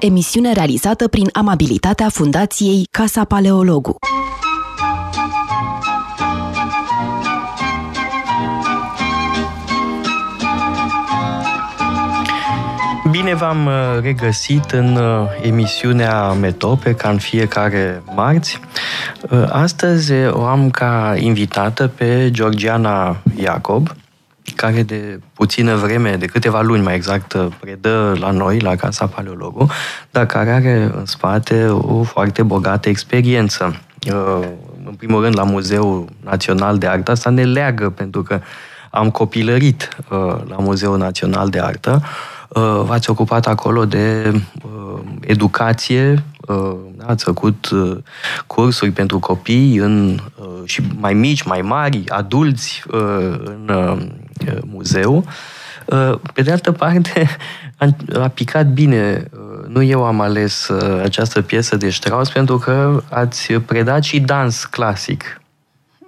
emisiune realizată prin amabilitatea Fundației Casa Paleologu. Bine v-am uh, regăsit în uh, emisiunea Metope, ca în fiecare marți. Uh, astăzi o am ca invitată pe Georgiana Iacob, care de puțină vreme, de câteva luni mai exact, predă la noi, la Casa Paleologu, dar care are în spate o foarte bogată experiență. Uh, în primul rând, la Muzeul Național de Artă, asta ne leagă, pentru că am copilărit uh, la Muzeul Național de Artă. Uh, v-ați ocupat acolo de educație, ați făcut cursuri pentru copii în, și mai mici, mai mari, adulți în Uh, muzeu. Uh, pe de altă parte, a picat bine. Uh, nu eu am ales această piesă de Strauss pentru că ați predat și dans clasic.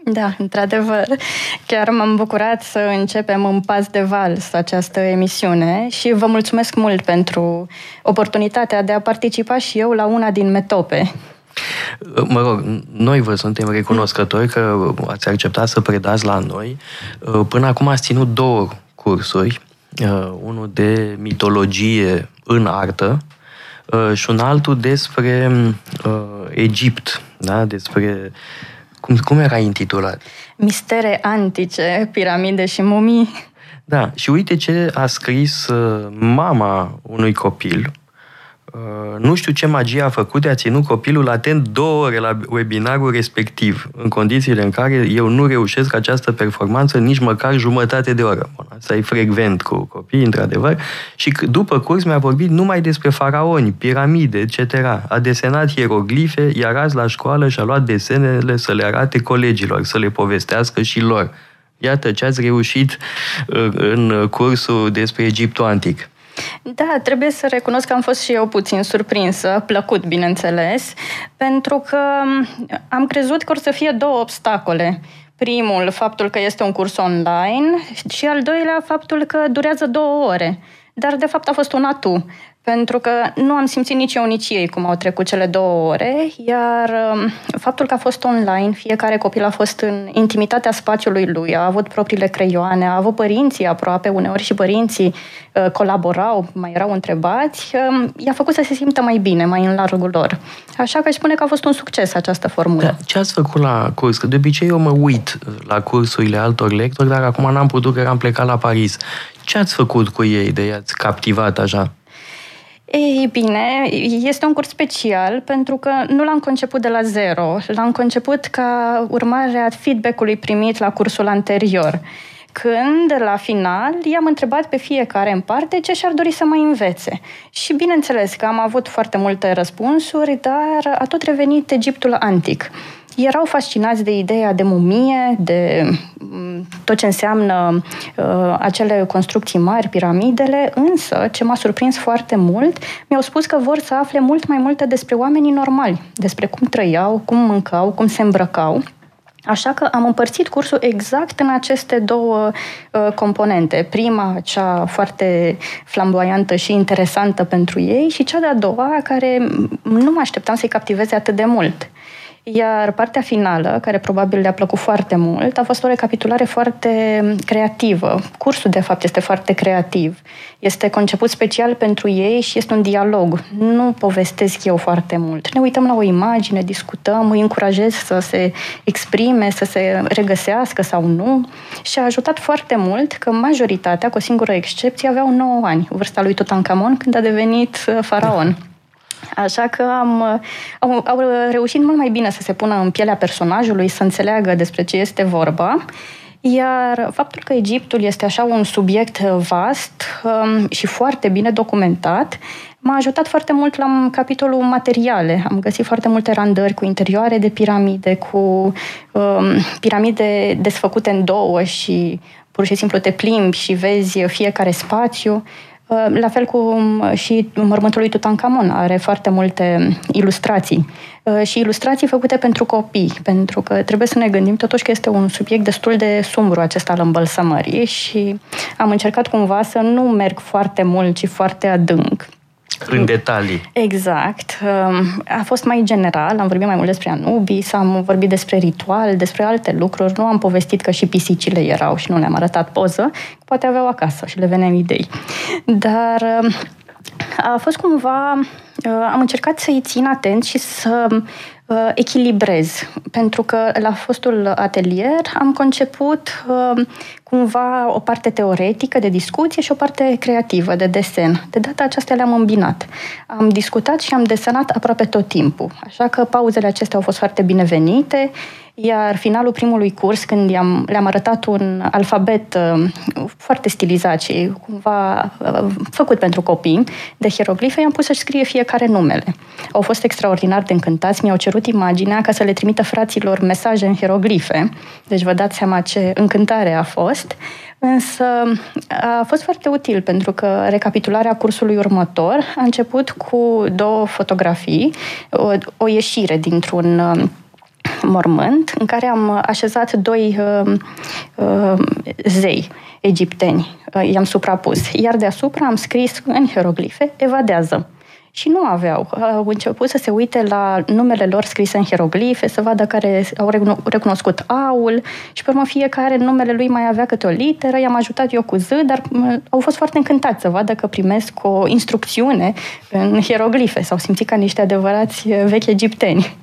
Da, într-adevăr. Chiar m-am bucurat să începem în pas de vals această emisiune și vă mulțumesc mult pentru oportunitatea de a participa și eu la una din metope. Mă rog, noi vă suntem recunoscători că ați acceptat să predați la noi. Până acum ați ținut două cursuri, uh, unul de mitologie în artă uh, și un altul despre uh, Egipt, da? despre cum, cum era intitulat? Mistere antice, piramide și mumii. Da, și uite ce a scris mama unui copil Uh, nu știu ce magie a făcut de a ținut copilul atent două ore la webinarul respectiv, în condițiile în care eu nu reușesc această performanță nici măcar jumătate de oră. Bun, asta e frecvent cu copiii, într-adevăr. Și după curs mi-a vorbit numai despre faraoni, piramide, etc. A desenat hieroglife, iar azi la școală și-a luat desenele să le arate colegilor, să le povestească și lor. Iată ce ați reușit uh, în cursul despre Egiptul Antic. Da, trebuie să recunosc că am fost și eu puțin surprinsă, plăcut, bineînțeles, pentru că am crezut că or să fie două obstacole. Primul, faptul că este un curs online și al doilea, faptul că durează două ore. Dar, de fapt, a fost un atu pentru că nu am simțit nici eu, nici ei cum au trecut cele două ore, iar um, faptul că a fost online, fiecare copil a fost în intimitatea spațiului lui, a avut propriile creioane, a avut părinții aproape, uneori și părinții uh, colaborau, mai erau întrebați, um, i-a făcut să se simtă mai bine, mai în largul lor. Așa că aș spune că a fost un succes această formulă. Da, ce ați făcut la curs? Că de obicei eu mă uit la cursurile altor lectori, dar acum n-am putut că am plecat la Paris. Ce ați făcut cu ei de i-ați captivat așa? Ei bine, este un curs special pentru că nu l-am conceput de la zero. L-am conceput ca urmare a feedback-ului primit la cursul anterior. Când, la final, i-am întrebat pe fiecare în parte ce și-ar dori să mai învețe. Și bineînțeles că am avut foarte multe răspunsuri, dar a tot revenit Egiptul antic erau fascinați de ideea de mumie, de mm, tot ce înseamnă uh, acele construcții mari, piramidele, însă, ce m-a surprins foarte mult, mi-au spus că vor să afle mult mai multe despre oamenii normali, despre cum trăiau, cum mâncau, cum se îmbrăcau. Așa că am împărțit cursul exact în aceste două uh, componente. Prima, cea foarte flamboiantă și interesantă pentru ei, și cea de-a doua, care nu mă așteptam să-i captiveze atât de mult. Iar partea finală, care probabil le-a plăcut foarte mult, a fost o recapitulare foarte creativă. Cursul, de fapt, este foarte creativ. Este conceput special pentru ei și este un dialog. Nu povestesc eu foarte mult. Ne uităm la o imagine, discutăm, îi încurajez să se exprime, să se regăsească sau nu. Și a ajutat foarte mult că majoritatea, cu o singură excepție, aveau 9 ani, vârsta lui Tutankamon, când a devenit uh, faraon. Așa că am, au, au reușit mult mai bine să se pună în pielea personajului, să înțeleagă despre ce este vorba. Iar faptul că Egiptul este așa un subiect vast um, și foarte bine documentat, m-a ajutat foarte mult la capitolul materiale. Am găsit foarte multe randări cu interioare de piramide, cu um, piramide desfăcute în două și pur și simplu te plimbi și vezi fiecare spațiu. Uh, la fel cum și mormântul lui Tutankamon are foarte multe ilustrații. Uh, și ilustrații făcute pentru copii, pentru că trebuie să ne gândim totuși că este un subiect destul de sumbru acesta al îmbălsămării și am încercat cumva să nu merg foarte mult, ci foarte adânc în detalii. Exact. Um, a fost mai general, am vorbit mai mult despre Anubis, am vorbit despre ritual, despre alte lucruri. Nu am povestit că și pisicile erau și nu le-am arătat poză. Poate aveau acasă și le veneam idei. Dar um, a fost cumva... Uh, am încercat să-i țin atent și să uh, echilibrez. Pentru că la fostul atelier am conceput uh, cumva o parte teoretică de discuție și o parte creativă de desen. De data aceasta le-am îmbinat. Am discutat și am desenat aproape tot timpul. Așa că pauzele acestea au fost foarte binevenite iar finalul primului curs, când i-am, le-am arătat un alfabet uh, foarte stilizat și cumva uh, făcut pentru copii, de hieroglife, i-am pus să-și scrie fiecare numele. Au fost extraordinar de încântați, mi-au cerut imaginea ca să le trimită fraților mesaje în hieroglife. Deci vă dați seama ce încântare a fost. Însă a fost foarte util pentru că recapitularea cursului următor a început cu două fotografii, o, o ieșire dintr-un uh, mormânt în care am așezat doi uh, uh, zei egipteni, uh, i-am suprapus, iar deasupra am scris în hieroglife, evadează. Și nu aveau. Au început să se uite la numele lor scrise în hieroglife, să vadă care au recunoscut aul și pe urmă fiecare numele lui mai avea câte o literă. I-am ajutat eu cu Z, dar au fost foarte încântați să vadă că primesc o instrucțiune în hieroglife. S-au simțit ca niște adevărați vechi egipteni.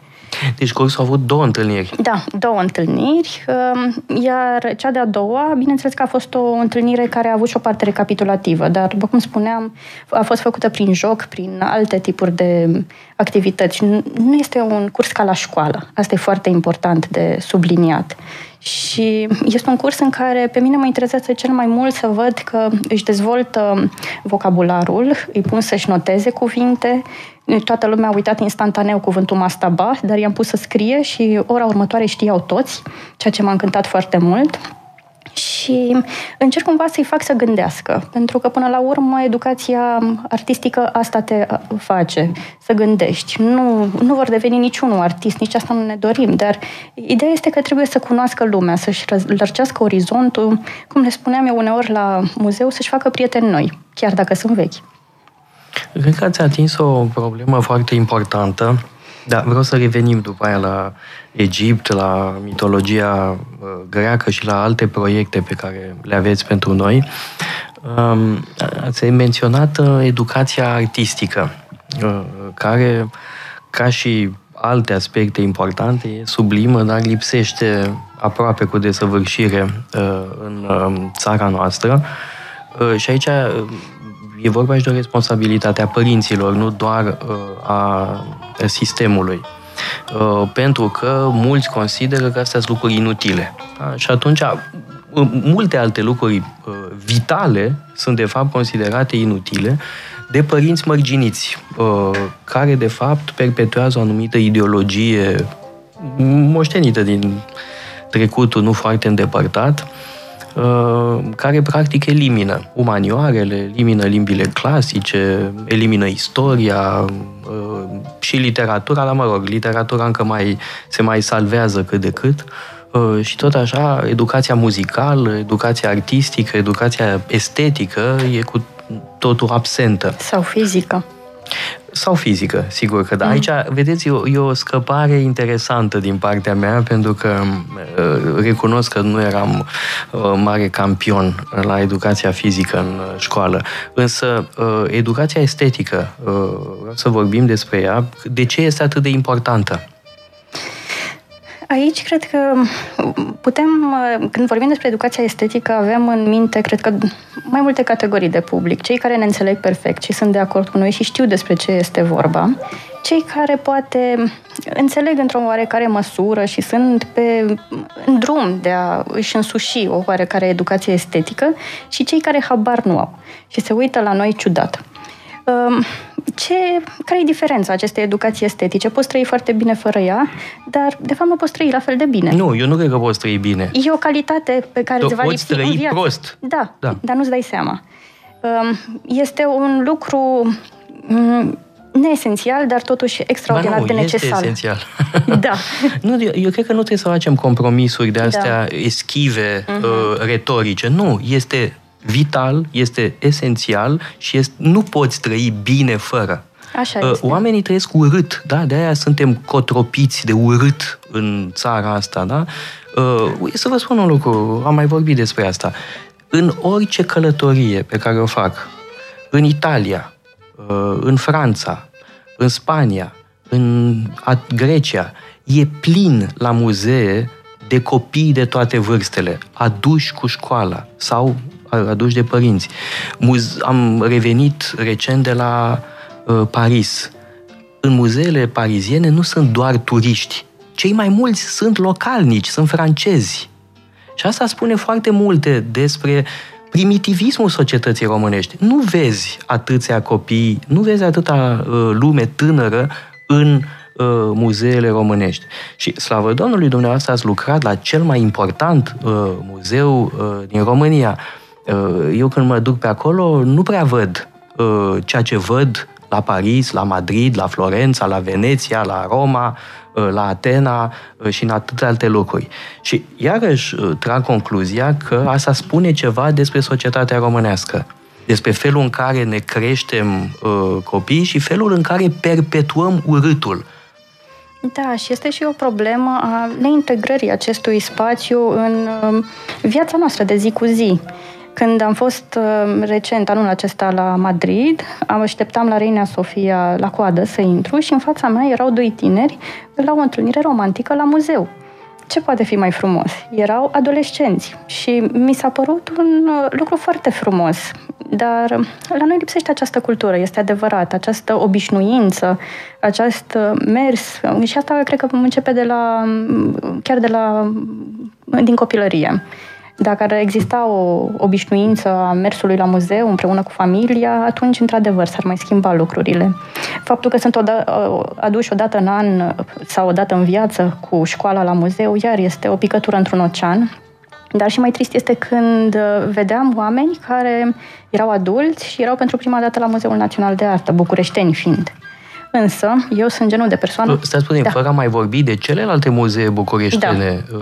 Deci cursul a avut două întâlniri. Da, două întâlniri, um, iar cea de-a doua, bineînțeles că a fost o întâlnire care a avut și o parte recapitulativă, dar, după cum spuneam, a fost făcută prin joc, prin alte tipuri de activități. Nu este un curs ca la școală. Asta e foarte important de subliniat. Și este un curs în care pe mine mă interesează cel mai mult să văd că își dezvoltă vocabularul, îi pun să-și noteze cuvinte, toată lumea a uitat instantaneu cuvântul mastaba, dar i-am pus să scrie și ora următoare știau toți, ceea ce m-a încântat foarte mult și încerc cumva să-i fac să gândească, pentru că până la urmă educația artistică asta te face, să gândești. Nu, nu vor deveni niciunul artist, nici asta nu ne dorim, dar ideea este că trebuie să cunoască lumea, să-și lărgească orizontul, cum le spuneam eu uneori la muzeu, să-și facă prieteni noi, chiar dacă sunt vechi. Cred că ați atins o problemă foarte importantă, dar vreau să revenim după aia la Egipt, la mitologia uh, greacă și la alte proiecte pe care le aveți pentru noi. Um, ați menționat uh, educația artistică, uh, care, ca și alte aspecte importante, e sublimă, dar lipsește aproape cu desăvârșire în um, țara noastră. Și aici e vorba și de o responsabilitate a părinților, nu doar a sistemului. Uh, pentru că mulți consideră că astea sunt lucruri inutile. Da? Și atunci uh, multe alte lucruri uh, vitale sunt de fapt considerate inutile de părinți mărginiți, care de fapt perpetuează o anumită ideologie moștenită din trecutul nu foarte îndepărtat, care practic elimină umanioarele, elimină limbile clasice, elimină istoria, și literatura, la mă rog, literatura încă mai se mai salvează cât de cât, uh, și tot așa, educația muzicală, educația artistică, educația estetică e cu totul absentă. Sau fizică. Sau fizică, sigur că da. Mm. Aici, vedeți, e o, e o scăpare interesantă din partea mea, pentru că uh, recunosc că nu eram uh, mare campion la educația fizică în uh, școală. Însă, uh, educația estetică, uh, vreau să vorbim despre ea, de ce este atât de importantă? Aici cred că putem, când vorbim despre educația estetică, avem în minte, cred că, mai multe categorii de public. Cei care ne înțeleg perfect și sunt de acord cu noi și știu despre ce este vorba. Cei care poate înțeleg într-o oarecare măsură și sunt pe, în drum de a își însuși o oarecare educație estetică și cei care habar nu au și se uită la noi ciudat. Ce, care e diferența acestei educații estetice? Poți trăi foarte bine fără ea, dar de fapt nu poți trăi la fel de bine. Nu, eu nu cred că poți trăi bine. E o calitate pe care îți va lipsi trăi în viață. prost. Da, da, dar nu-ți dai seama. Este un lucru neesențial, dar totuși extraordinar nu, de necesar. Este esențial. da. nu, eu, eu cred că nu trebuie să facem compromisuri de astea da. eschive, uh-huh. uh, retorice. Nu, este vital, este esențial și este, nu poți trăi bine fără. Așa uh, este. Oamenii trăiesc urât, da? De aia suntem cotropiți de urât în țara asta, da? Uh, să vă spun un lucru, am mai vorbit despre asta. În orice călătorie pe care o fac, în Italia, uh, în Franța, în Spania, în Grecia, e plin la muzee de copii de toate vârstele, aduși cu școala sau aduși de părinți. Am revenit recent de la uh, Paris. În muzeele pariziene nu sunt doar turiști. Cei mai mulți sunt localnici, sunt francezi. Și asta spune foarte multe despre primitivismul societății românești. Nu vezi atâția copii, nu vezi atâta uh, lume tânără în uh, muzeele românești. Și slavă Domnului, dumneavoastră ați lucrat la cel mai important uh, muzeu uh, din România. Uh, eu când mă duc pe acolo nu prea văd uh, ceea ce văd la Paris, la Madrid, la Florența, la Veneția, la Roma, uh, la Atena și în atâtea alte locuri. Și iarăși trag concluzia că asta spune ceva despre societatea românească despre felul în care ne creștem uh, copiii și felul în care perpetuăm urâtul. Da, și este și o problemă a neintegrării acestui spațiu în uh, viața noastră de zi cu zi. Când am fost uh, recent, anul acesta, la Madrid, am așteptam la Reina Sofia la coadă să intru și în fața mea erau doi tineri la o întâlnire romantică la muzeu ce poate fi mai frumos? Erau adolescenți și mi s-a părut un uh, lucru foarte frumos. Dar la noi lipsește această cultură, este adevărat, această obișnuință, acest mers. Și asta cred că începe de la, chiar de la, din copilărie. Dacă ar exista o obișnuință a mersului la muzeu împreună cu familia, atunci, într-adevăr, s-ar mai schimba lucrurile. Faptul că sunt oda- aduși odată în an sau odată în viață cu școala la muzeu, iar este o picătură într-un ocean, dar și mai trist este când vedeam oameni care erau adulți și erau pentru prima dată la Muzeul Național de Artă, bucureșteni fiind. Însă, eu sunt genul de persoană... Stai spune, da. fără a mai vorbi de celelalte muzee bucureștene, da.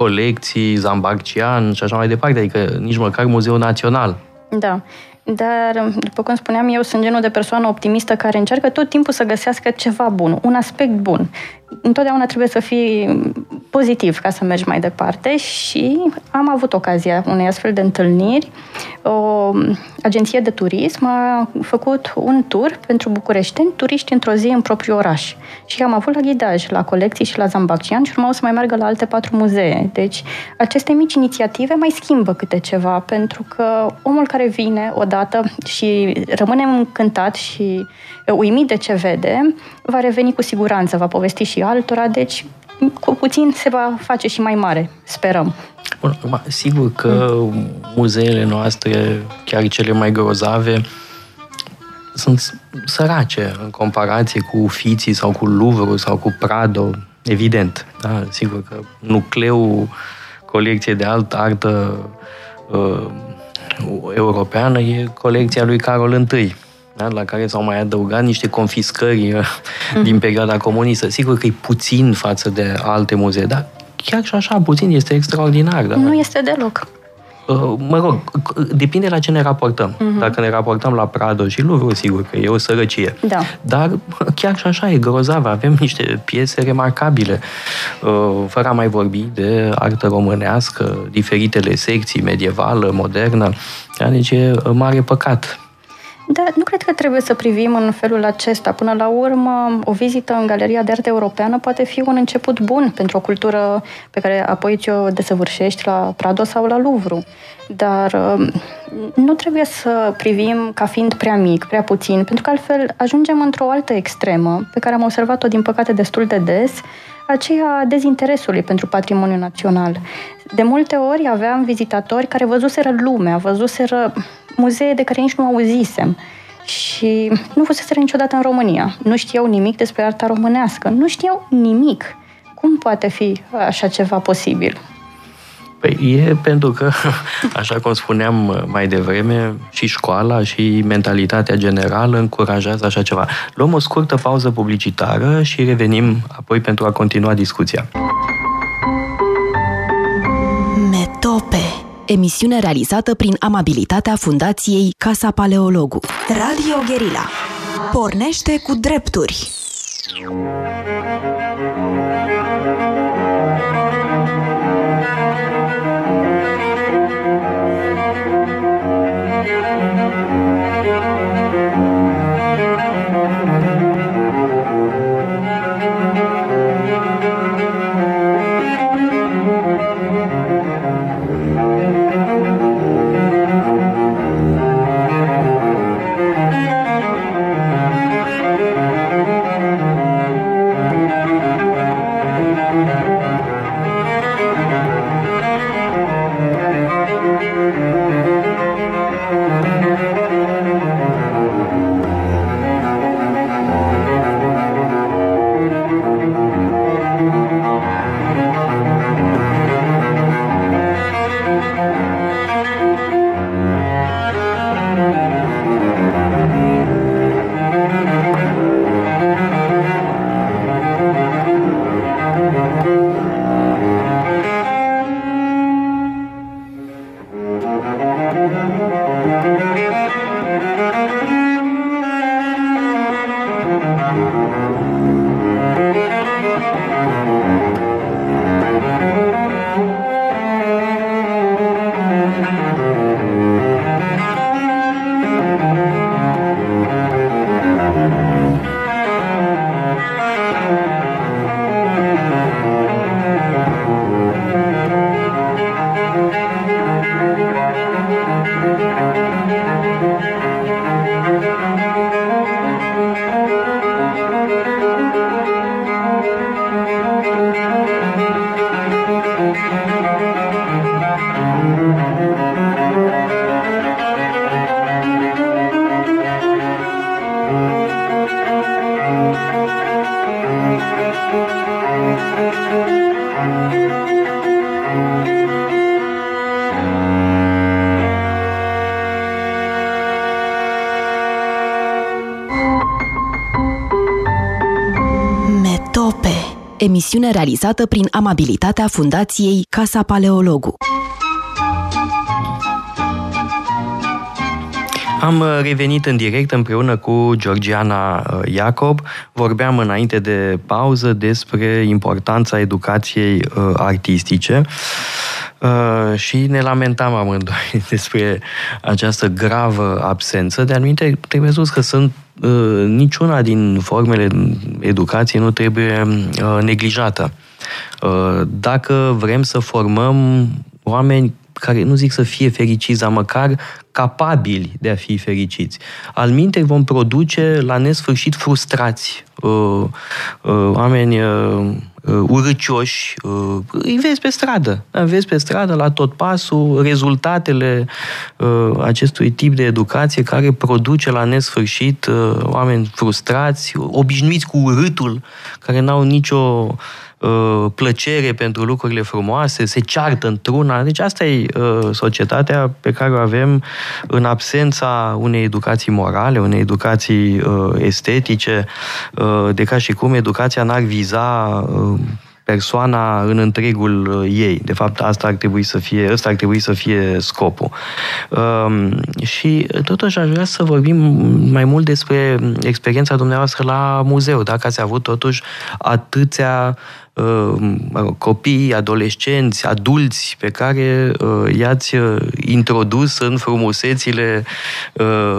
Uh, colecții, Zambarcian și așa mai departe, adică nici măcar Muzeul Național. Da. Dar, după cum spuneam, eu sunt genul de persoană optimistă care încearcă tot timpul să găsească ceva bun, un aspect bun întotdeauna trebuie să fii pozitiv ca să mergi mai departe și am avut ocazia unei astfel de întâlniri. O agenție de turism a făcut un tur pentru bucureșteni, turiști într-o zi în propriul oraș. Și am avut la ghidaj, la colecții și la Zambaccian și urmau să mai meargă la alte patru muzee. Deci, aceste mici inițiative mai schimbă câte ceva, pentru că omul care vine odată și rămâne încântat și uimit de ce vede, va reveni cu siguranță, va povesti și altora, deci cu puțin se va face și mai mare, sperăm. Bun, sigur că mm. muzeele noastre, chiar cele mai grozave, sunt sărace în comparație cu Fiții sau cu Louvre sau cu Prado, evident. Da? Sigur că nucleul colecției de altă artă uh, europeană e colecția lui Carol I da? la care s-au mai adăugat niște confiscări mm. din perioada comunistă. Sigur că e puțin față de alte muzee, dar chiar și așa, puțin este extraordinar. Da? Nu este deloc. Uh, mă rog, depinde la ce ne raportăm. Uh-huh. Dacă ne raportăm la Prado și Louvre, sigur că e o sărăcie. Da. Dar chiar și așa e grozav. Avem niște piese remarcabile. Uh, fără a mai vorbi de artă românească, diferitele secții, medievală, modernă. Deci e mare păcat da, nu cred că trebuie să privim în felul acesta. Până la urmă, o vizită în Galeria de Artă Europeană poate fi un început bun pentru o cultură pe care apoi ți-o desăvârșești la Prado sau la Louvre. Dar um, nu trebuie să privim ca fiind prea mic, prea puțin, pentru că altfel ajungem într-o altă extremă, pe care am observat-o, din păcate, destul de des, aceea dezinteresului pentru patrimoniul național. De multe ori aveam vizitatori care văzuseră lumea, văzuseră muzee de care nici nu auzisem și nu fuseseră niciodată în România. Nu știau nimic despre arta românească, nu știau nimic. Cum poate fi așa ceva posibil? Păi e pentru că, așa cum spuneam mai devreme, și școala și mentalitatea generală încurajează așa ceva. Luăm o scurtă pauză publicitară și revenim apoi pentru a continua discuția. Metope Emisiune realizată prin amabilitatea Fundației Casa Paleologu. Radio Guerilla. Pornește cu drepturi. Emisiune realizată prin amabilitatea Fundației Casa Paleologu. Am uh, revenit în direct împreună cu Georgiana uh, Iacob. Vorbeam înainte de pauză despre importanța educației uh, artistice și ne lamentam amândoi despre această gravă absență. De anumite, trebuie spus că sunt niciuna din formele educației nu trebuie neglijată. Dacă vrem să formăm oameni care nu zic să fie fericiți, dar măcar capabili de a fi fericiți. Al minte vom produce la nesfârșit frustrați, uh, uh, oameni uh, uh, urâcioși, uh, îi vezi pe stradă, îi vezi pe stradă la tot pasul rezultatele uh, acestui tip de educație care produce la nesfârșit uh, oameni frustrați, obișnuiți cu urâtul, care n-au nicio Uh, plăcere pentru lucrurile frumoase, se ceartă într-una. Deci asta e uh, societatea pe care o avem în absența unei educații morale, unei educații uh, estetice, de ca și cum educația n-ar viza persoana în întregul uh, ei. De fapt, asta ar trebui să fie, ăsta ar trebui să fie scopul. Um, și totuși aș vrea să vorbim mai mult despre experiența dumneavoastră la muzeu. Dacă ați avut totuși atâția uh, copii, adolescenți, adulți pe care uh, i-ați introdus în frumusețile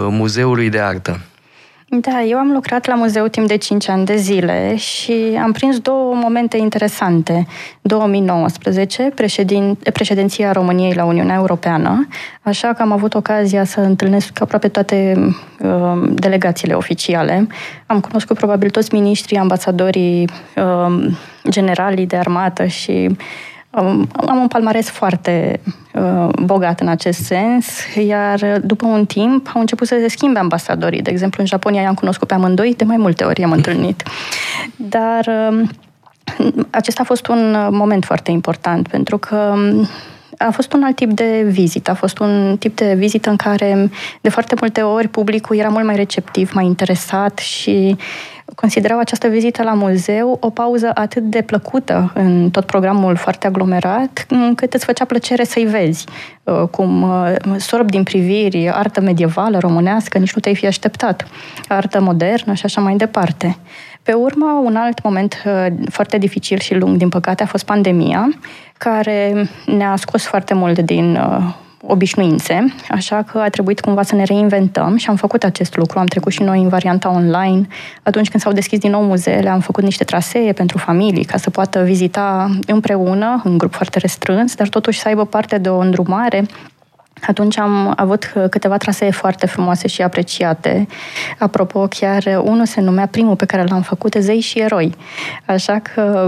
Muzeului de Artă. Da, eu am lucrat la muzeu timp de 5 ani de zile și am prins două momente interesante. 2019, președin, președinția României la Uniunea Europeană, așa că am avut ocazia să întâlnesc aproape toate uh, delegațiile oficiale. Am cunoscut probabil toți miniștrii, ambasadorii, uh, generalii de armată și am un palmares foarte uh, bogat în acest sens, iar după un timp au început să se schimbe ambasadorii. De exemplu, în Japonia i-am cunoscut pe amândoi, de mai multe ori i-am întâlnit. Dar uh, acesta a fost un moment foarte important, pentru că a fost un alt tip de vizită. A fost un tip de vizită în care, de foarte multe ori, publicul era mult mai receptiv, mai interesat și considerau această vizită la muzeu o pauză atât de plăcută în tot programul foarte aglomerat, încât îți făcea plăcere să-i vezi, uh, cum uh, sorb din priviri artă medievală, românească, nici nu te-ai fi așteptat, artă modernă și așa mai departe. Pe urmă, un alt moment uh, foarte dificil și lung, din păcate, a fost pandemia, care ne-a scos foarte mult din obișnuințe, așa că a trebuit cumva să ne reinventăm și am făcut acest lucru. Am trecut și noi în varianta online. Atunci când s-au deschis din nou muzeele, am făcut niște trasee pentru familii ca să poată vizita împreună, în grup foarte restrâns, dar totuși să aibă parte de o îndrumare atunci am avut câteva trasee foarte frumoase și apreciate. Apropo, chiar unul se numea primul pe care l-am făcut, Zei și eroi. Așa că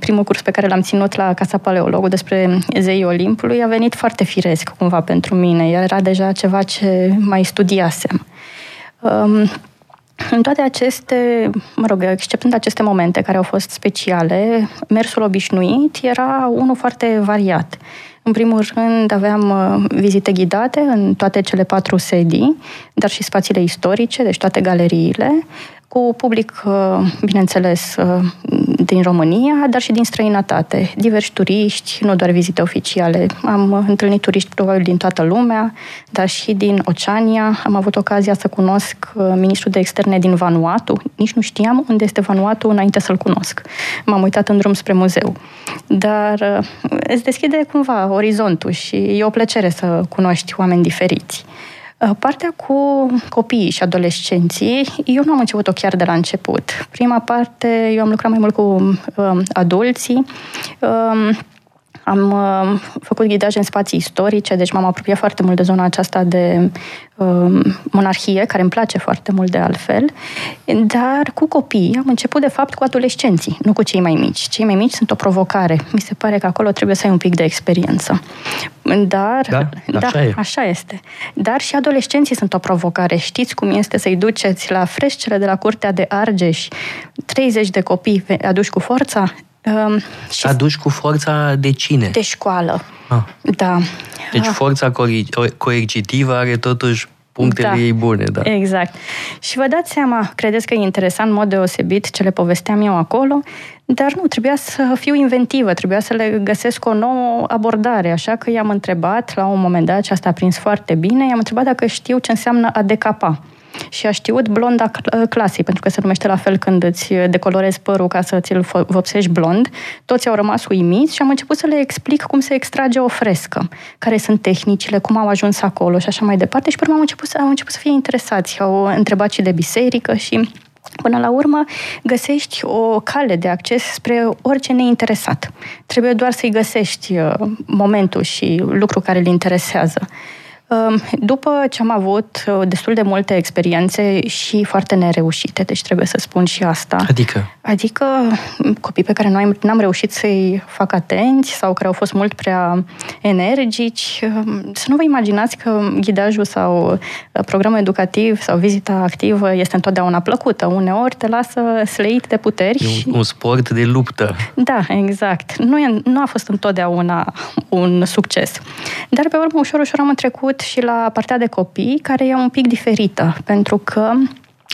primul curs pe care l-am ținut la Casa Paleologu despre Zei Olimpului a venit foarte firesc cumva pentru mine. Era deja ceva ce mai studiasem. Um, în toate aceste, mă rog, exceptând aceste momente care au fost speciale, mersul obișnuit era unul foarte variat. În primul rând aveam uh, vizite ghidate în toate cele patru sedii, dar și spațiile istorice, deci toate galeriile cu public, uh, bineînțeles, uh, din România, dar și din străinătate. Diversi turiști, nu doar vizite oficiale. Am întâlnit turiști probabil din toată lumea, dar și din Oceania. Am avut ocazia să cunosc uh, ministrul de externe din Vanuatu. Nici nu știam unde este Vanuatu înainte să-l cunosc. M-am uitat în drum spre muzeu. Dar îți deschide cumva orizontul și e o plăcere să cunoști oameni diferiți. Uh, partea cu copiii și adolescenții, eu nu am început-o chiar de la început. Prima parte, eu am lucrat mai mult cu uh, adulții. Uh, am uh, făcut ghidaj în spații istorice, deci m-am apropiat foarte mult de zona aceasta de uh, monarhie, care îmi place foarte mult de altfel. Dar cu copii am început, de fapt, cu adolescenții, nu cu cei mai mici. Cei mai mici sunt o provocare. Mi se pare că acolo trebuie să ai un pic de experiență. Dar, da, da așa, e. așa este. Dar și adolescenții sunt o provocare. Știți cum este să-i duceți la freșcele de la Curtea de Argeș 30 de copii aduși cu forța? Um, și Aduci cu forța de cine? De școală. Ah. Da. Deci forța coercitivă are totuși punctele Da. ei bune, da. Exact. Și vă dați seama, credeți că e interesant în mod deosebit ce le povesteam eu acolo, dar nu, trebuia să fiu inventivă, trebuia să le găsesc o nouă abordare, așa că i-am întrebat la un moment dat, și asta a prins foarte bine, i-am întrebat dacă știu ce înseamnă a decapa. Și a știut blonda cl- clasic, pentru că se numește la fel când îți decolorezi părul ca să ți-l fo- vopsești blond. Toți au rămas uimiți și am început să le explic cum se extrage o frescă, care sunt tehnicile, cum au ajuns acolo și așa mai departe. Și pe urmă au început să, au început să fie interesați. Au întrebat și de biserică și Până la urmă, găsești o cale de acces spre orice neinteresat. Trebuie doar să-i găsești uh, momentul și lucru care îl interesează. Um, După ce am avut uh, destul de multe experiențe și foarte nereușite, deci trebuie să spun și asta. Adică? Adică copii pe care noi n-am reușit să-i fac atenți sau care au fost mult prea energici. um, Să nu vă imaginați că ghidajul sau uh, programul educativ sau vizita activă este întotdeauna plăcută. Uneori te lasă sleit de puteri E și... un, un sport de luptă. Da, exact. Nu, e, nu a fost întotdeauna un succes. Dar pe urmă, ușor, ușor am trecut și la partea de copii, care e un pic diferită, pentru că,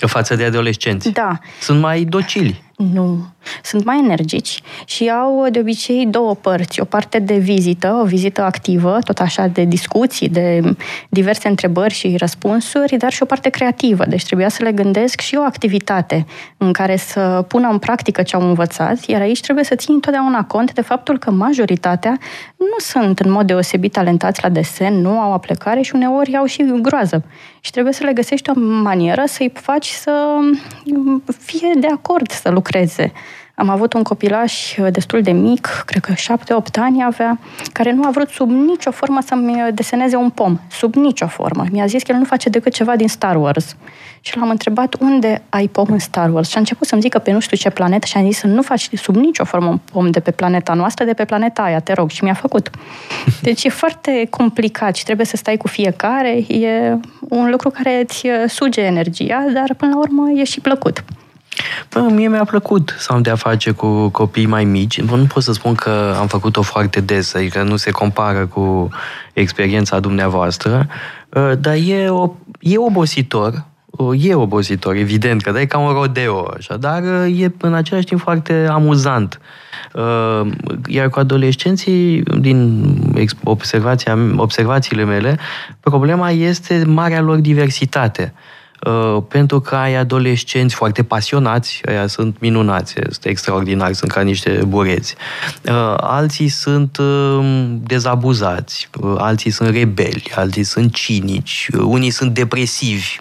Față de adolescenți. da, Sunt mai docili. Nu. Sunt mai energici și au de obicei două părți. O parte de vizită, o vizită activă, tot așa de discuții, de diverse întrebări și răspunsuri, dar și o parte creativă. Deci trebuia să le gândesc și o activitate în care să pună în practică ce au învățat, iar aici trebuie să ții întotdeauna cont de faptul că majoritatea nu sunt în mod deosebit talentați la desen, nu au aplecare și uneori au și groază. Și trebuie să le găsești o manieră să-i faci să fie de acord să lucreze. Am avut un copilaș destul de mic, cred că 7-8 ani avea, care nu a vrut sub nicio formă să-mi deseneze un pom. Sub nicio formă. Mi-a zis că el nu face decât ceva din Star Wars. Și l-am întrebat unde ai pom în Star Wars. Și a început să-mi zică pe nu știu ce planetă și am zis să nu faci sub nicio formă un pom de pe planeta noastră, de pe planeta aia, te rog. Și mi-a făcut. Deci e foarte complicat și trebuie să stai cu fiecare. E un lucru care îți suge energia, dar până la urmă e și plăcut. Bă, mie mi-a plăcut să am de-a face cu copii mai mici. Bă, nu pot să spun că am făcut-o foarte des, adică nu se compară cu experiența dumneavoastră, uh, dar e, o, e obositor, uh, e obositor, evident, că da, e ca un rodeo, așa, dar uh, e în același timp foarte amuzant. Uh, Iar cu adolescenții, din ex- observația, observațiile mele, problema este marea lor diversitate. Uh, pentru că ai adolescenți foarte pasionați, ăia sunt minunați, sunt extraordinari, sunt ca niște bureți. Uh, alții sunt uh, dezabuzați, uh, alții sunt rebeli, alții sunt cinici, uh, unii sunt depresivi,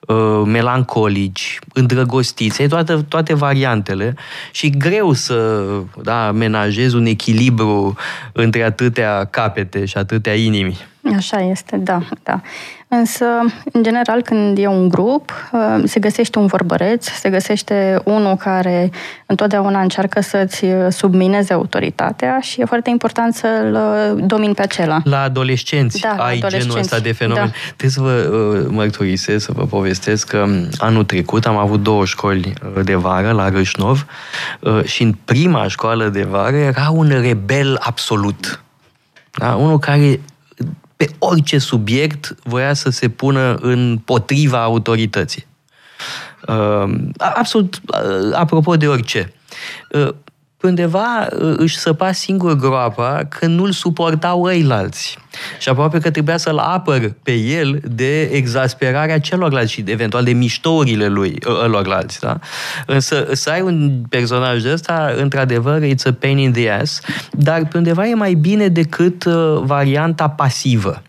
uh, melancolici, îndrăgostiți, ai toate, toate variantele și greu să da, menajezi un echilibru între atâtea capete și atâtea inimi. Așa este, da, da. Însă, în general, când e un grup, se găsește un vorbăreț, se găsește unul care întotdeauna încearcă să-ți submineze autoritatea și e foarte important să-l domini pe acela. La adolescenți Da, la ai adolescenți. genul ăsta de fenomen. Da. Trebuie să vă uh, mărturisesc, să vă povestesc că um, anul trecut am avut două școli uh, de vară la Râșnov uh, și în prima școală de vară era un rebel absolut. Da? Unul care pe orice subiect voia să se pună în potriva autorității. Uh, absolut, uh, apropo de orice. Uh, undeva uh, își săpa singur groapa că nu-l suportau ăilalți. Și aproape că trebuia să-l apăr pe el de exasperarea celorlalți și eventual de miștourile lui uh, ălorlalți. Da? Însă să ai un personaj de ăsta, într-adevăr, it's a pain in the ass, dar pe undeva e mai bine decât uh, varianta pasivă.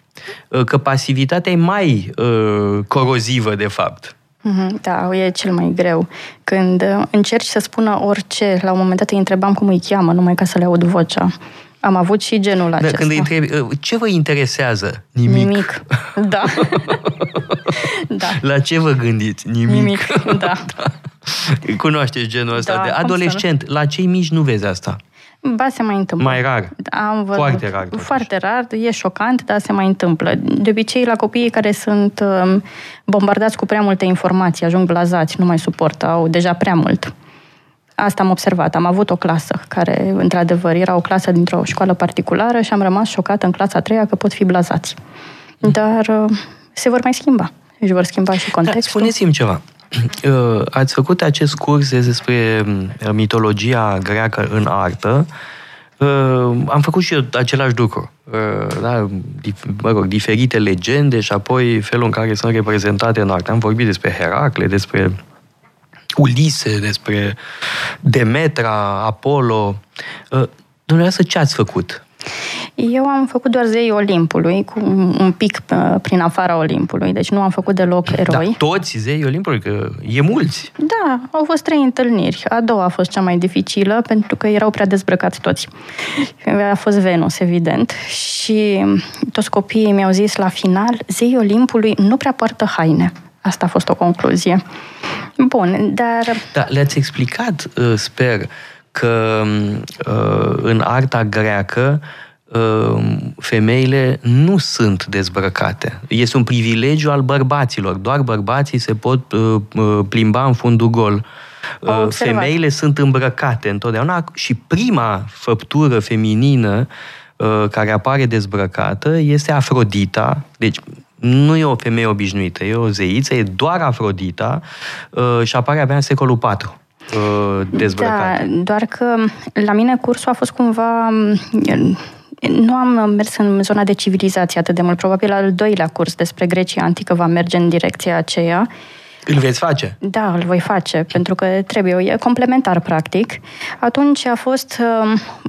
Uh, Că pasivitatea e mai uh, corozivă, de fapt. Mhm, Da, e cel mai greu. Când uh, încerci să spună orice, la un moment dat îi întrebam cum îi cheamă, numai ca să le aud vocea. Am avut și genul Dar acesta. când îi întrebi, uh, ce vă interesează? Nimic. Nimic. Da. da. La ce vă gândiți? Nimic. Nimic, da. Cunoașteți genul ăsta Da, de cum să nu? adolescent. La cei mici nu vezi asta. Ba, se mai întâmplă. Mai rar. Am văzut. Foarte rar, totuși. Foarte rar, e șocant, dar se mai întâmplă. De obicei, la copiii care sunt um, bombardați cu prea multe informații, ajung blazați, nu mai suportă, au deja prea mult. Asta am observat. Am avut o clasă care, într-adevăr, era o clasă dintr-o școală particulară și am rămas șocată în clasa a treia că pot fi blazați. Dar uh, se vor mai schimba. Își vor schimba și da, contextul. Da, spuneți-mi ceva. Ați făcut acest curs despre mitologia greacă în artă. Am făcut și eu același lucru. Da, mă rog, diferite legende și apoi felul în care sunt reprezentate în artă. Am vorbit despre Heracle, despre Ulise, despre Demetra, Apollo. Dumneavoastră, ce ați făcut? Eu am făcut doar zei Olimpului, cu un pic prin afara Olimpului, deci nu am făcut deloc eroi. Da, toți zei Olimpului, că e mulți. Da, au fost trei întâlniri. A doua a fost cea mai dificilă, pentru că erau prea dezbrăcați toți. A fost Venus, evident. Și toți copiii mi-au zis la final, zei Olimpului nu prea poartă haine. Asta a fost o concluzie. Bun, dar... Da, le-ați explicat, uh, sper, că uh, în arta greacă uh, femeile nu sunt dezbrăcate. Este un privilegiu al bărbaților. Doar bărbații se pot uh, plimba în fundul gol. Femeile sunt îmbrăcate întotdeauna și prima făptură feminină care apare dezbrăcată este Afrodita, deci nu e o femeie obișnuită, e o zeiță, e doar Afrodita și apare abia în secolul 4. Uh, dezbrăcate. Da, doar că la mine cursul a fost cumva mm, nu am mers în zona de civilizație atât de mult. Probabil al doilea curs despre Grecia antică va merge în direcția aceea. Uh, îl veți face? Da, îl voi face, pentru că trebuie, e complementar, practic. Atunci a fost,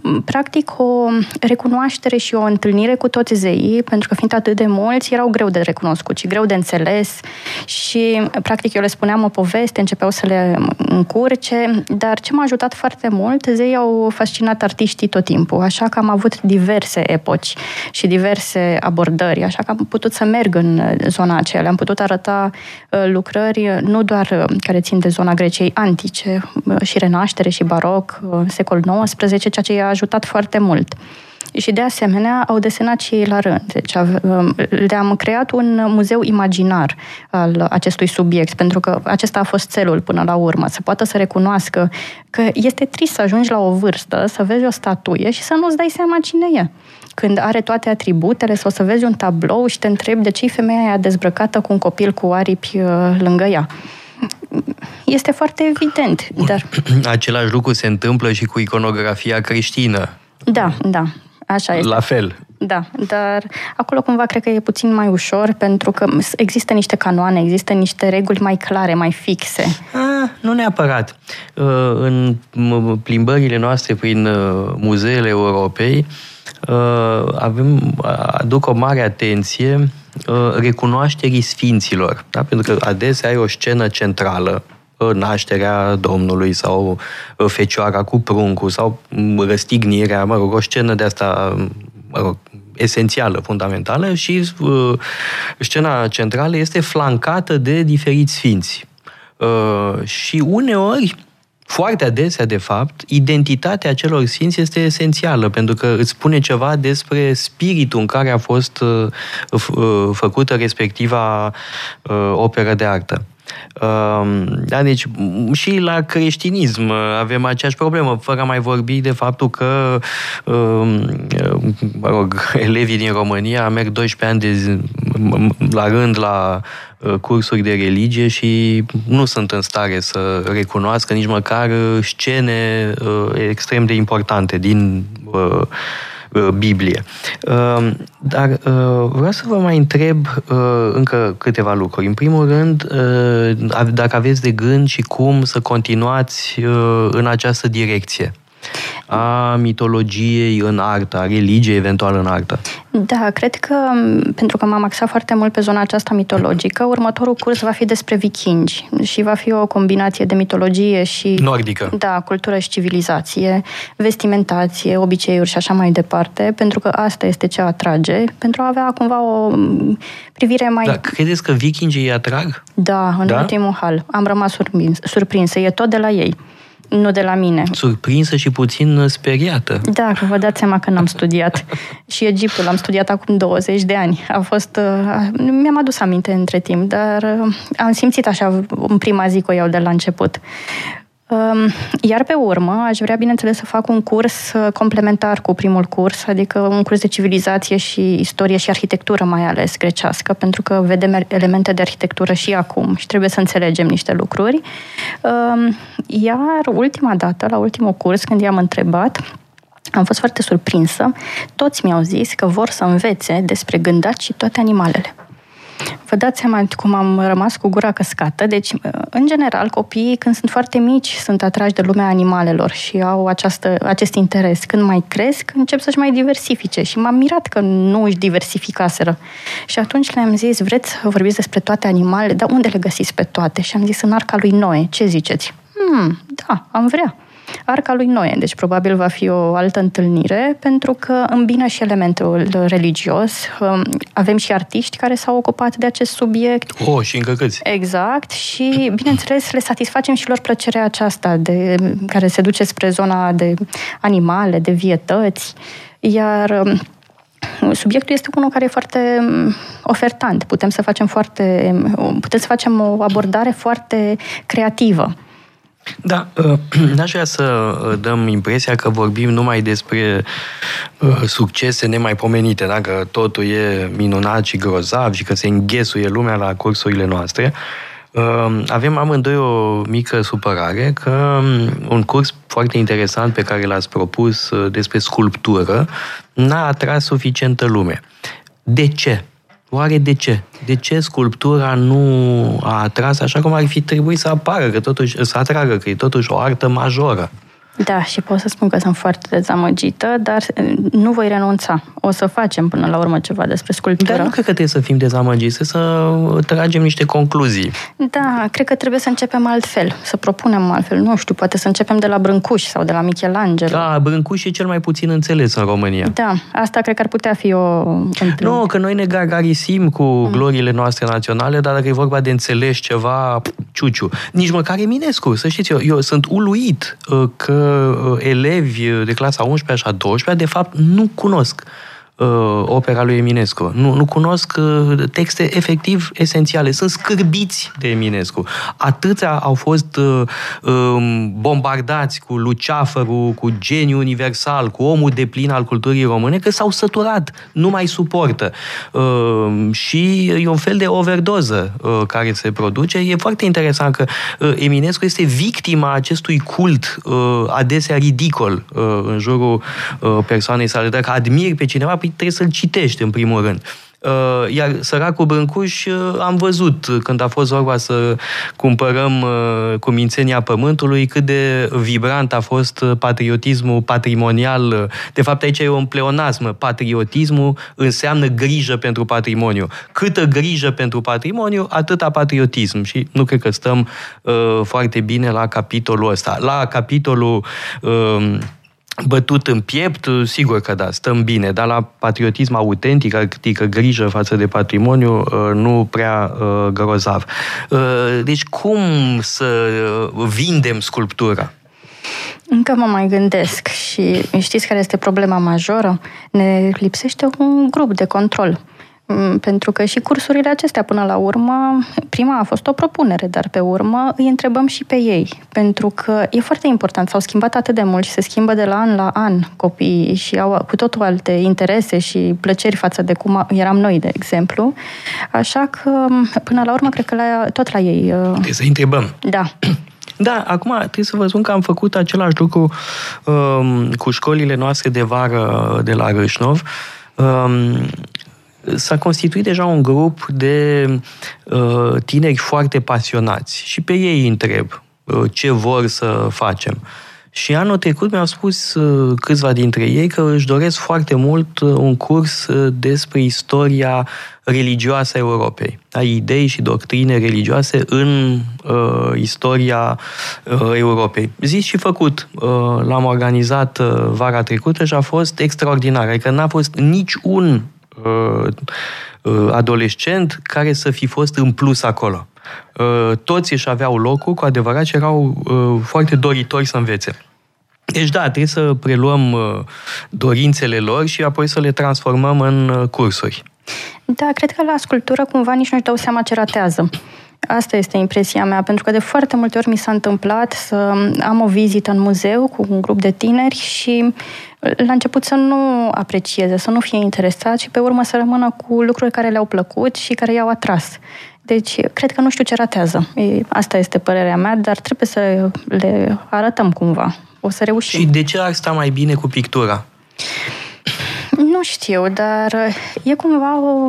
um, practic, o recunoaștere și o întâlnire cu toți zeii, pentru că fiind atât de mulți, erau greu de recunoscut și greu de înțeles și, practic, eu le spuneam o poveste, începeau să le încurce, dar ce m-a ajutat foarte mult, zeii au fascinat artiștii tot timpul, așa că am avut diverse epoci și diverse abordări, așa că am putut să merg în zona aceea, am putut arăta uh, lucrări nu doar uh, care țin de zona Greciei antice, uh, și renaștere și baroc, uh, secolul XIX, ceea ce i-a ajutat foarte mult. Și de asemenea au desenat și ei la rând. Deci le-am creat un muzeu imaginar al acestui subiect, pentru că acesta a fost celul până la urmă, să poată să recunoască că este trist să ajungi la o vârstă, să vezi o statuie și să nu-ți dai seama cine e când are toate atributele sau să vezi un tablou și te întrebi de ce e femeia aia dezbrăcată cu un copil cu aripi uh, lângă ea. Este foarte evident, dar... Același lucru se întâmplă și cu iconografia creștină. Da, da, așa este. La fel. Da, dar acolo cumva cred că e puțin mai ușor pentru că există niște canoane, există niște reguli mai clare, mai fixe. A, nu neapărat. Uh, în plimbările noastre prin uh, muzeele Europei, Uh, avem, aduc o mare atenție uh, recunoașterii sfinților, da? pentru că adesea ai o scenă centrală nașterea Domnului sau uh, fecioara cu pruncul sau mm, răstignirea, mă rog, o scenă de asta mă rog, esențială, fundamentală și uh, scena centrală este flancată de diferiți sfinți. Uh, și uneori foarte adesea, de fapt, identitatea celor sfinți este esențială, pentru că îți spune ceva despre spiritul în care a fost uh, uh, făcută respectiva uh, operă de artă. Um, da, deci și la creștinism avem aceeași problemă, fără a mai vorbi de faptul că um, mă rog, elevii din România merg 12 ani de zi, la rând la uh, cursuri de religie și nu sunt în stare să recunoască nici măcar scene uh, extrem de importante din uh, Uh, Biblie. Um, dar uh, vreau să vă mai întreb uh, încă câteva lucruri. În primul rând, dacă aveți de gând și cum să continuați în această direcție a mitologiei în artă, a religiei eventual în artă? Da, cred că, pentru că m-am axat foarte mult pe zona aceasta mitologică, următorul curs va fi despre vikingi și va fi o combinație de mitologie și... Nordică. Da, cultură și civilizație, vestimentație, obiceiuri și așa mai departe, pentru că asta este ce atrage, pentru a avea cumva o privire mai... Da, credeți că vikingii îi atrag? Da, în da? ultimul hal. Am rămas surprinsă. E tot de la ei nu de la mine. Surprinsă și puțin speriată. Da, că vă dați seama că n-am studiat. și Egiptul am studiat acum 20 de ani. A fost... Uh, mi-am adus aminte între timp, dar uh, am simțit așa în prima zi că o iau de la început. Um, iar pe urmă, aș vrea, bineînțeles, să fac un curs uh, complementar cu primul curs, adică un curs de civilizație și istorie și arhitectură, mai ales grecească, pentru că vedem elemente de arhitectură și acum și trebuie să înțelegem niște lucruri. Um, iar ultima dată, la ultimul curs, când i-am întrebat, am fost foarte surprinsă. Toți mi-au zis că vor să învețe despre gândaci și toate animalele. Vă dați seama cum am rămas cu gura căscată. Deci, în general, copiii, când sunt foarte mici, sunt atrași de lumea animalelor și au această, acest interes. Când mai cresc, încep să-și mai diversifice. Și m-am mirat că nu își diversificaseră. Și atunci le-am zis, vreți să vorbiți despre toate animalele? Dar unde le găsiți pe toate? Și am zis, în arca lui Noe. Ce ziceți? Hmm, da, am vrea. Arca lui Noe, deci probabil va fi o altă întâlnire, pentru că îmbină și elementul religios. Um, avem și artiști care s-au ocupat de acest subiect. Oh, și încă câți. Exact. Și, bineînțeles, le satisfacem și lor plăcerea aceasta de, care se duce spre zona de animale, de vietăți. Iar um, subiectul este unul care e foarte um, ofertant. Putem să facem foarte, putem să facem o abordare foarte creativă. Da, uh, n-aș vrea să uh, dăm impresia că vorbim numai despre uh, succese nemaipomenite, dacă totul e minunat și grozav și că se înghesuie lumea la cursurile noastre. Avem amândoi o mică supărare că um, un curs foarte interesant pe care l-ați propus despre sculptură n-a atras suficientă lume. De ce? Oare de ce? De ce sculptura nu a atras așa cum ar fi trebuit să apară, că totuși, să atragă, că e totuși o artă majoră? Da, și pot să spun că sunt foarte dezamăgită, dar eh, nu voi renunța. O să facem până la urmă ceva despre sculptură. Dar nu cred că trebuie să fim dezamăgiți, să tragem niște concluzii. Da, cred că trebuie să începem altfel, să propunem altfel. Nu știu, poate să începem de la Brâncuș sau de la Michelangelo. Da, Brâncuș e cel mai puțin înțeles în România. Da, asta cred că ar putea fi o Nu, că noi ne gargarisim cu mm. gloriile noastre naționale, dar dacă e vorba de înțeles ceva, ciuciu. Nici măcar Eminescu, să știți, eu, eu sunt uluit uh, că Uh, elevi de clasa 11 și a 12 de fapt, nu cunosc uh, opera lui Eminescu. Nu, nu cunosc uh, texte efectiv esențiale. Sunt scârbiți de Eminescu. Atâția au fost uh, um, bombardați cu luceafărul, cu geniu universal, cu omul de plin al culturii române, că s-au săturat, nu mai suportă. Uh, și e un fel de overdoză uh, care se produce. E foarte interesant că uh, Eminescu este victima acestui cult uh, adesea ridicol uh, în jurul uh, persoanei sale. Dacă admiri pe cineva, păi trebuie să-l citești în primul rând. Uh, iar săracul Brâncuș uh, am văzut când a fost vorba să cumpărăm uh, cu mințenia pământului cât de vibrant a fost patriotismul patrimonial. De fapt, aici e un pleonasm. Patriotismul înseamnă grijă pentru patrimoniu. Câtă grijă pentru patrimoniu, atâta patriotism. Și nu cred că stăm foarte bine la capitolul ăsta. La capitolul bătut în piept, sigur că da, stăm bine, dar la patriotism autentic, adică grijă față de patrimoniu, uh, nu prea uh, grozav. Uh, deci cum să vindem sculptura? Încă mă mai gândesc și știți care este problema majoră? Ne lipsește un grup de control. Mm, pentru că și cursurile acestea, până la urmă, prima a fost o propunere, dar pe urmă îi întrebăm și pe ei. Pentru că e foarte important, s-au schimbat atât de mult și se schimbă de la an la an copiii și au cu totul alte interese și plăceri față de cum eram noi, de exemplu. Așa că, până la urmă, cred că la, tot la ei... Uh, trebuie să întrebăm. Da. Da, acum trebuie să vă spun că am făcut același lucru um, cu școlile noastre de vară de la Râșnov. Um, s-a constituit deja un grup de uh, tineri foarte pasionați și pe ei îi întreb uh, ce vor să facem. Și anul trecut mi-au spus uh, câțiva dintre ei că își doresc foarte mult uh, un curs uh, despre istoria religioasă a Europei, a idei și doctrine religioase în uh, istoria uh, Europei. Zis și făcut, uh, l-am organizat uh, vara trecută și a fost extraordinar. Adică n-a fost nici un Uh, uh, adolescent care să fi fost în plus acolo. Uh, toți își aveau locul, cu adevărat, și erau foarte doritori să învețe. Deci da, trebuie să preluăm dorințele lor și apoi să le transformăm în cursuri. Da, cred că la sculptură cumva nici nu-și dau seama ce ratează. Asta este impresia mea, pentru că de foarte multe ori mi s-a întâmplat să am o vizită în muzeu cu un grup de tineri și la început să nu aprecieze, să nu fie interesat și pe urmă să rămână cu lucruri care le-au plăcut și care i-au atras. Deci, cred că nu știu ce ratează. Asta este părerea mea, dar trebuie să le arătăm cumva. O să reușim. Și de ce ar sta mai bine cu pictura? Nu știu, dar e cumva o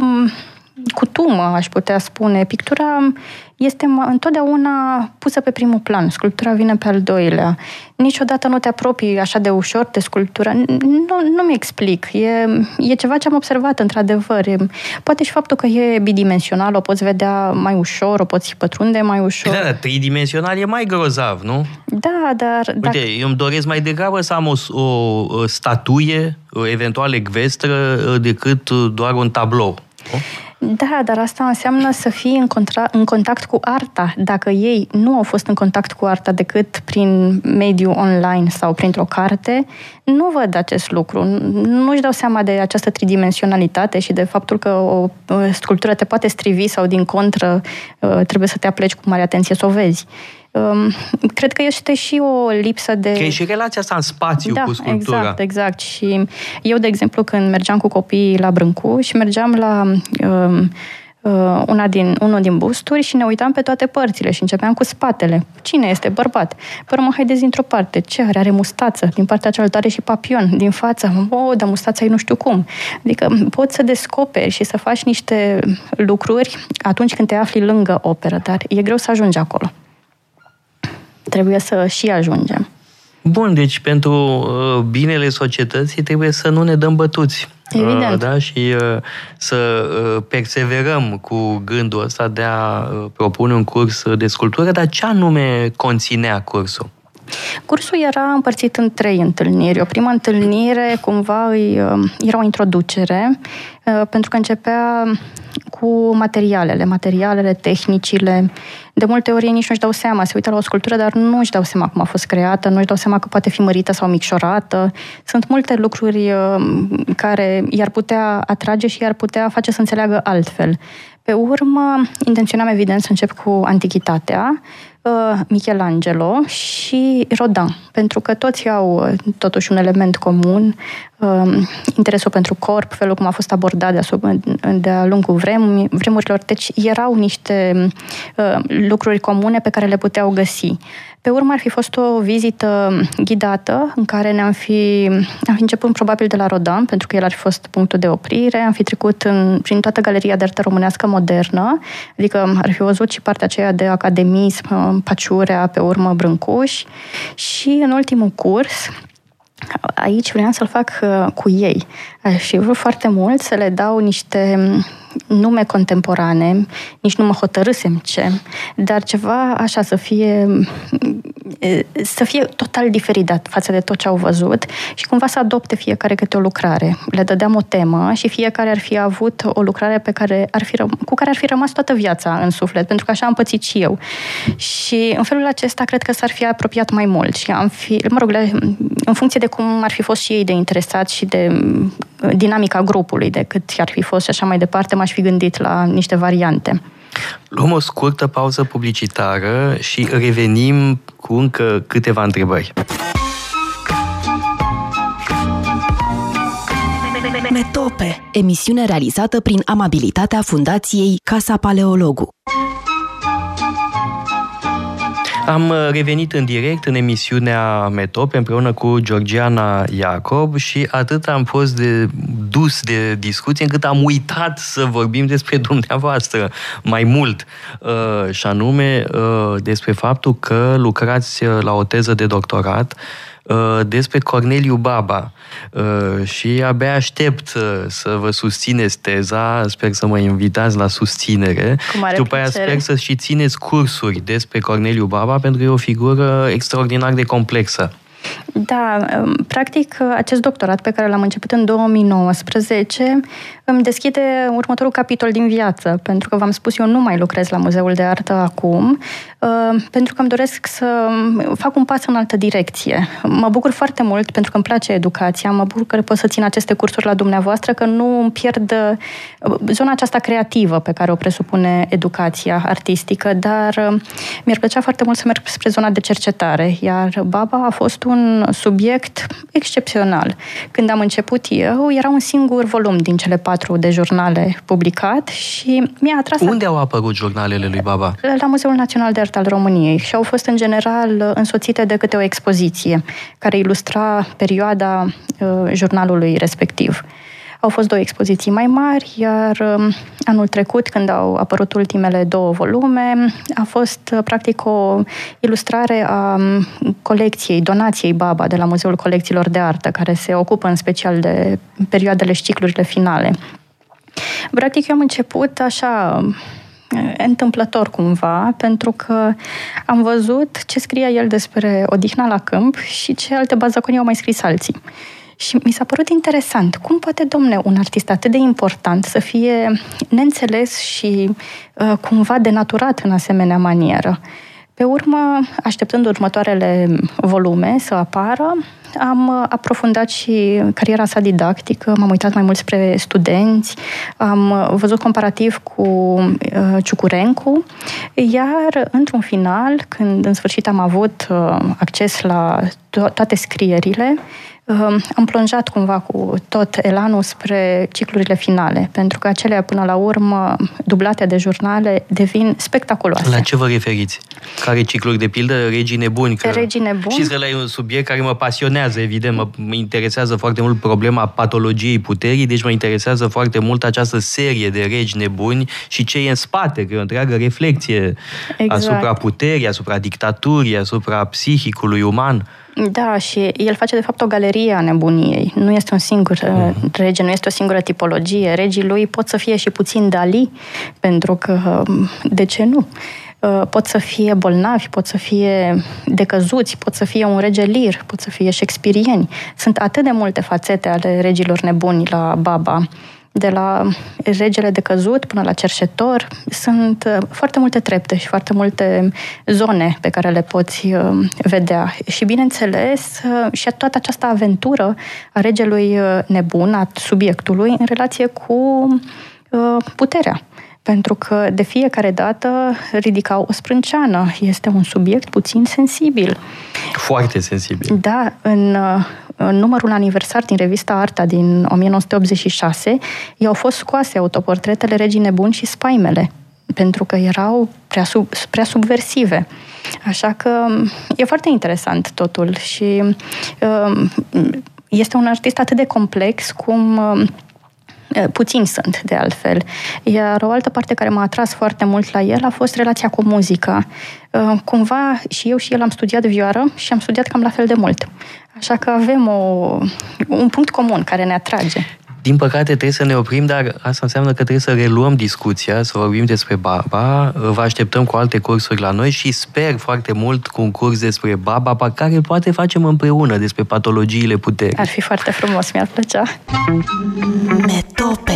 cutumă, aș putea spune. Pictura este întotdeauna pusă pe primul plan. Sculptura vine pe al doilea. Niciodată nu te apropii așa de ușor de sculptura. Nu, nu mi explic. E, e ceva ce am observat, într-adevăr. E, poate și faptul că e bidimensional, o poți vedea mai ușor, o poți pătrunde mai ușor. Da, da, tridimensional e mai grozav, nu? Da, dar... Uite, dacă... eu îmi doresc mai degrabă să am o, o statuie, eventual ecvestră, decât doar un tablou. Nu? Da, dar asta înseamnă să fii în, contra- în contact cu arta. Dacă ei nu au fost în contact cu arta decât prin mediul online sau printr-o carte, nu văd acest lucru. Nu-și dau seama de această tridimensionalitate și de faptul că o sculptură te poate strivi sau, din contră, ă, trebuie să te apleci cu mare atenție să o vezi. Um, cred că este și o lipsă de... Că e și relația asta în spațiu da, cu sculptura. exact, exact. Și eu, de exemplu, când mergeam cu copiii la Brâncu și mergeam la um, uh, una din, unul din busturi și ne uitam pe toate părțile și începeam cu spatele. Cine este bărbat? Păi mă, haideți dintr-o parte. Ce are? Are mustață. Din partea cealaltă are și papion. Din față, o, dar mustața e nu știu cum. Adică poți să descoperi și să faci niște lucruri atunci când te afli lângă operă, dar e greu să ajungi acolo trebuie să și ajungem. Bun, deci pentru uh, binele societății trebuie să nu ne dăm bătuți. Evident. Uh, da? Și uh, să uh, perseverăm cu gândul ăsta de a uh, propune un curs de sculptură, dar ce anume conținea cursul? Cursul era împărțit în trei întâlniri. O primă întâlnire, cumva, era o introducere, pentru că începea cu materialele, materialele, tehnicile. De multe ori ei nici nu-și dau seama, se uită la o sculptură, dar nu își dau seama cum a fost creată, nu își dau seama că poate fi mărită sau micșorată. Sunt multe lucruri care i-ar putea atrage și i-ar putea face să înțeleagă altfel. Pe urmă, intenționam evident să încep cu antichitatea, uh, Michelangelo și Rodin, pentru că toți au uh, totuși un element comun, uh, interesul pentru corp, felul cum a fost abordat de-a, de-a lungul vrem, vremurilor, deci erau niște lucruri comune pe care le puteau găsi. Pe urmă ar fi fost o vizită ghidată în care ne-am fi, am fi început probabil de la Rodan, pentru că el ar fi fost punctul de oprire, am fi trecut în, prin toată galeria de artă românească modernă, adică ar fi văzut și partea aceea de academism, Paciurea, pe urmă Brâncuș și în ultimul curs aici vreau să-l fac uh, cu ei. Și vreau foarte mult să le dau niște nume contemporane, nici nu mă hotărâsem ce, dar ceva așa să fie să fie total diferit față de tot ce au văzut și cumva să adopte fiecare câte o lucrare. Le dădeam o temă și fiecare ar fi avut o lucrare pe care ar fi, cu care ar fi rămas toată viața în suflet, pentru că așa am pățit și eu. Și în felul acesta cred că s-ar fi apropiat mai mult și am fi, mă rog, în funcție de cum ar fi fost și ei de interesați și de dinamica grupului, de cât ar fi fost și așa mai departe, m-aș fi gândit la niște variante. Luăm o scurtă pauză publicitară și revenim cu încă câteva întrebări. Metope, emisiune realizată prin amabilitatea Fundației Casa Paleologu. Am uh, revenit în direct în emisiunea Metop împreună cu Georgiana Iacob și atât am fost de dus de discuție încât am uitat să vorbim despre dumneavoastră mai mult. Uh, și anume uh, despre faptul că lucrați la o teză de doctorat Uh, despre Corneliu Baba uh, și abia aștept uh, să vă susțineți teza, sper să mă invitați la susținere. După aia sper să și țineți cursuri despre Corneliu Baba pentru că e o figură extraordinar de complexă. Da, um, practic acest doctorat pe care l-am început în 2019 îmi deschide următorul capitol din viață, pentru că v-am spus, eu nu mai lucrez la Muzeul de Artă acum, uh, pentru că îmi doresc să fac un pas în altă direcție. Mă bucur foarte mult pentru că îmi place educația, mă bucur că pot să țin aceste cursuri la dumneavoastră, că nu îmi pierd uh, zona aceasta creativă pe care o presupune educația artistică, dar uh, mi-ar plăcea foarte mult să merg spre zona de cercetare, iar Baba a fost un subiect excepțional. Când am început eu, era un singur volum din cele patru de jurnale publicat și mi-a atras... Unde au apărut jurnalele lui Baba? La Muzeul Național de Artă al României și au fost în general însoțite de câte o expoziție care ilustra perioada uh, jurnalului respectiv. Au fost două expoziții mai mari, iar um, anul trecut, când au apărut ultimele două volume, a fost uh, practic o ilustrare a um, colecției, donației Baba de la Muzeul Colecțiilor de Artă, care se ocupă în special de perioadele și ciclurile finale. Practic, eu am început așa întâmplător cumva, pentru că am văzut ce scria el despre odihna la câmp și ce alte bazaconii au mai scris alții. Și mi s-a părut interesant. Cum poate, domne, un artist atât de important să fie neînțeles și uh, cumva denaturat în asemenea manieră? Pe urmă, așteptând următoarele volume să apară, am aprofundat și cariera sa didactică, m-am uitat mai mult spre studenți, am văzut comparativ cu uh, Ciucurencu, iar într-un final, când în sfârșit am avut uh, acces la to- toate scrierile, am plonjat cumva cu tot elanul spre ciclurile finale, pentru că acelea până la urmă, dublate de jurnale, devin spectaculoase. La ce vă referiți? Care cicluri? De pildă, Regii Nebuni? Că Regii Nebuni. Știți că ăla e un subiect care mă pasionează, evident, mă interesează foarte mult problema patologiei puterii, deci mă interesează foarte mult această serie de regi nebuni și ce e în spate, că e o întreagă reflexie exact. asupra puterii, asupra dictaturii, asupra psihicului uman. Da, și el face de fapt o galerie a nebuniei. Nu este un singur uh-huh. rege, nu este o singură tipologie. Regii lui pot să fie și puțin Dali, pentru că um, de ce nu? Uh, pot să fie bolnavi, pot să fie decăzuți, pot să fie un rege lir, pot să fie shakespearieni. Sunt atât de multe fațete ale regilor nebuni la Baba de la regele de căzut până la cerșetor, sunt uh, foarte multe trepte și foarte multe zone pe care le poți uh, vedea. Și, bineînțeles, uh, și toată această aventură a regelui nebun, a subiectului, în relație cu puterea pentru că de fiecare dată ridicau o sprânceană. Este un subiect puțin sensibil. Foarte sensibil. Da, în, în numărul aniversar din revista Arta din 1986, i-au fost scoase autoportretele regii nebuni și spaimele, pentru că erau prea, sub, prea subversive. Așa că e foarte interesant totul și um, este un artist atât de complex cum um, Eh, puțini sunt, de altfel. Iar o altă parte care m-a atras foarte mult la el a fost relația cu muzica. Eh, cumva și eu și el am studiat vioară și am studiat cam la fel de mult. Așa că avem o, un punct comun care ne atrage. Din păcate trebuie să ne oprim, dar asta înseamnă că trebuie să reluăm discuția, să vorbim despre Baba. Vă așteptăm cu alte cursuri la noi și sper foarte mult cu un curs despre Baba, pe care poate facem împreună despre patologiile puterii. Ar fi foarte frumos, mi-ar plăcea. Metope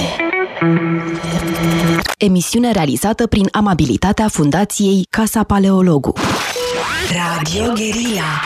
Emisiune realizată prin amabilitatea Fundației Casa Paleologu. Radio Guerilla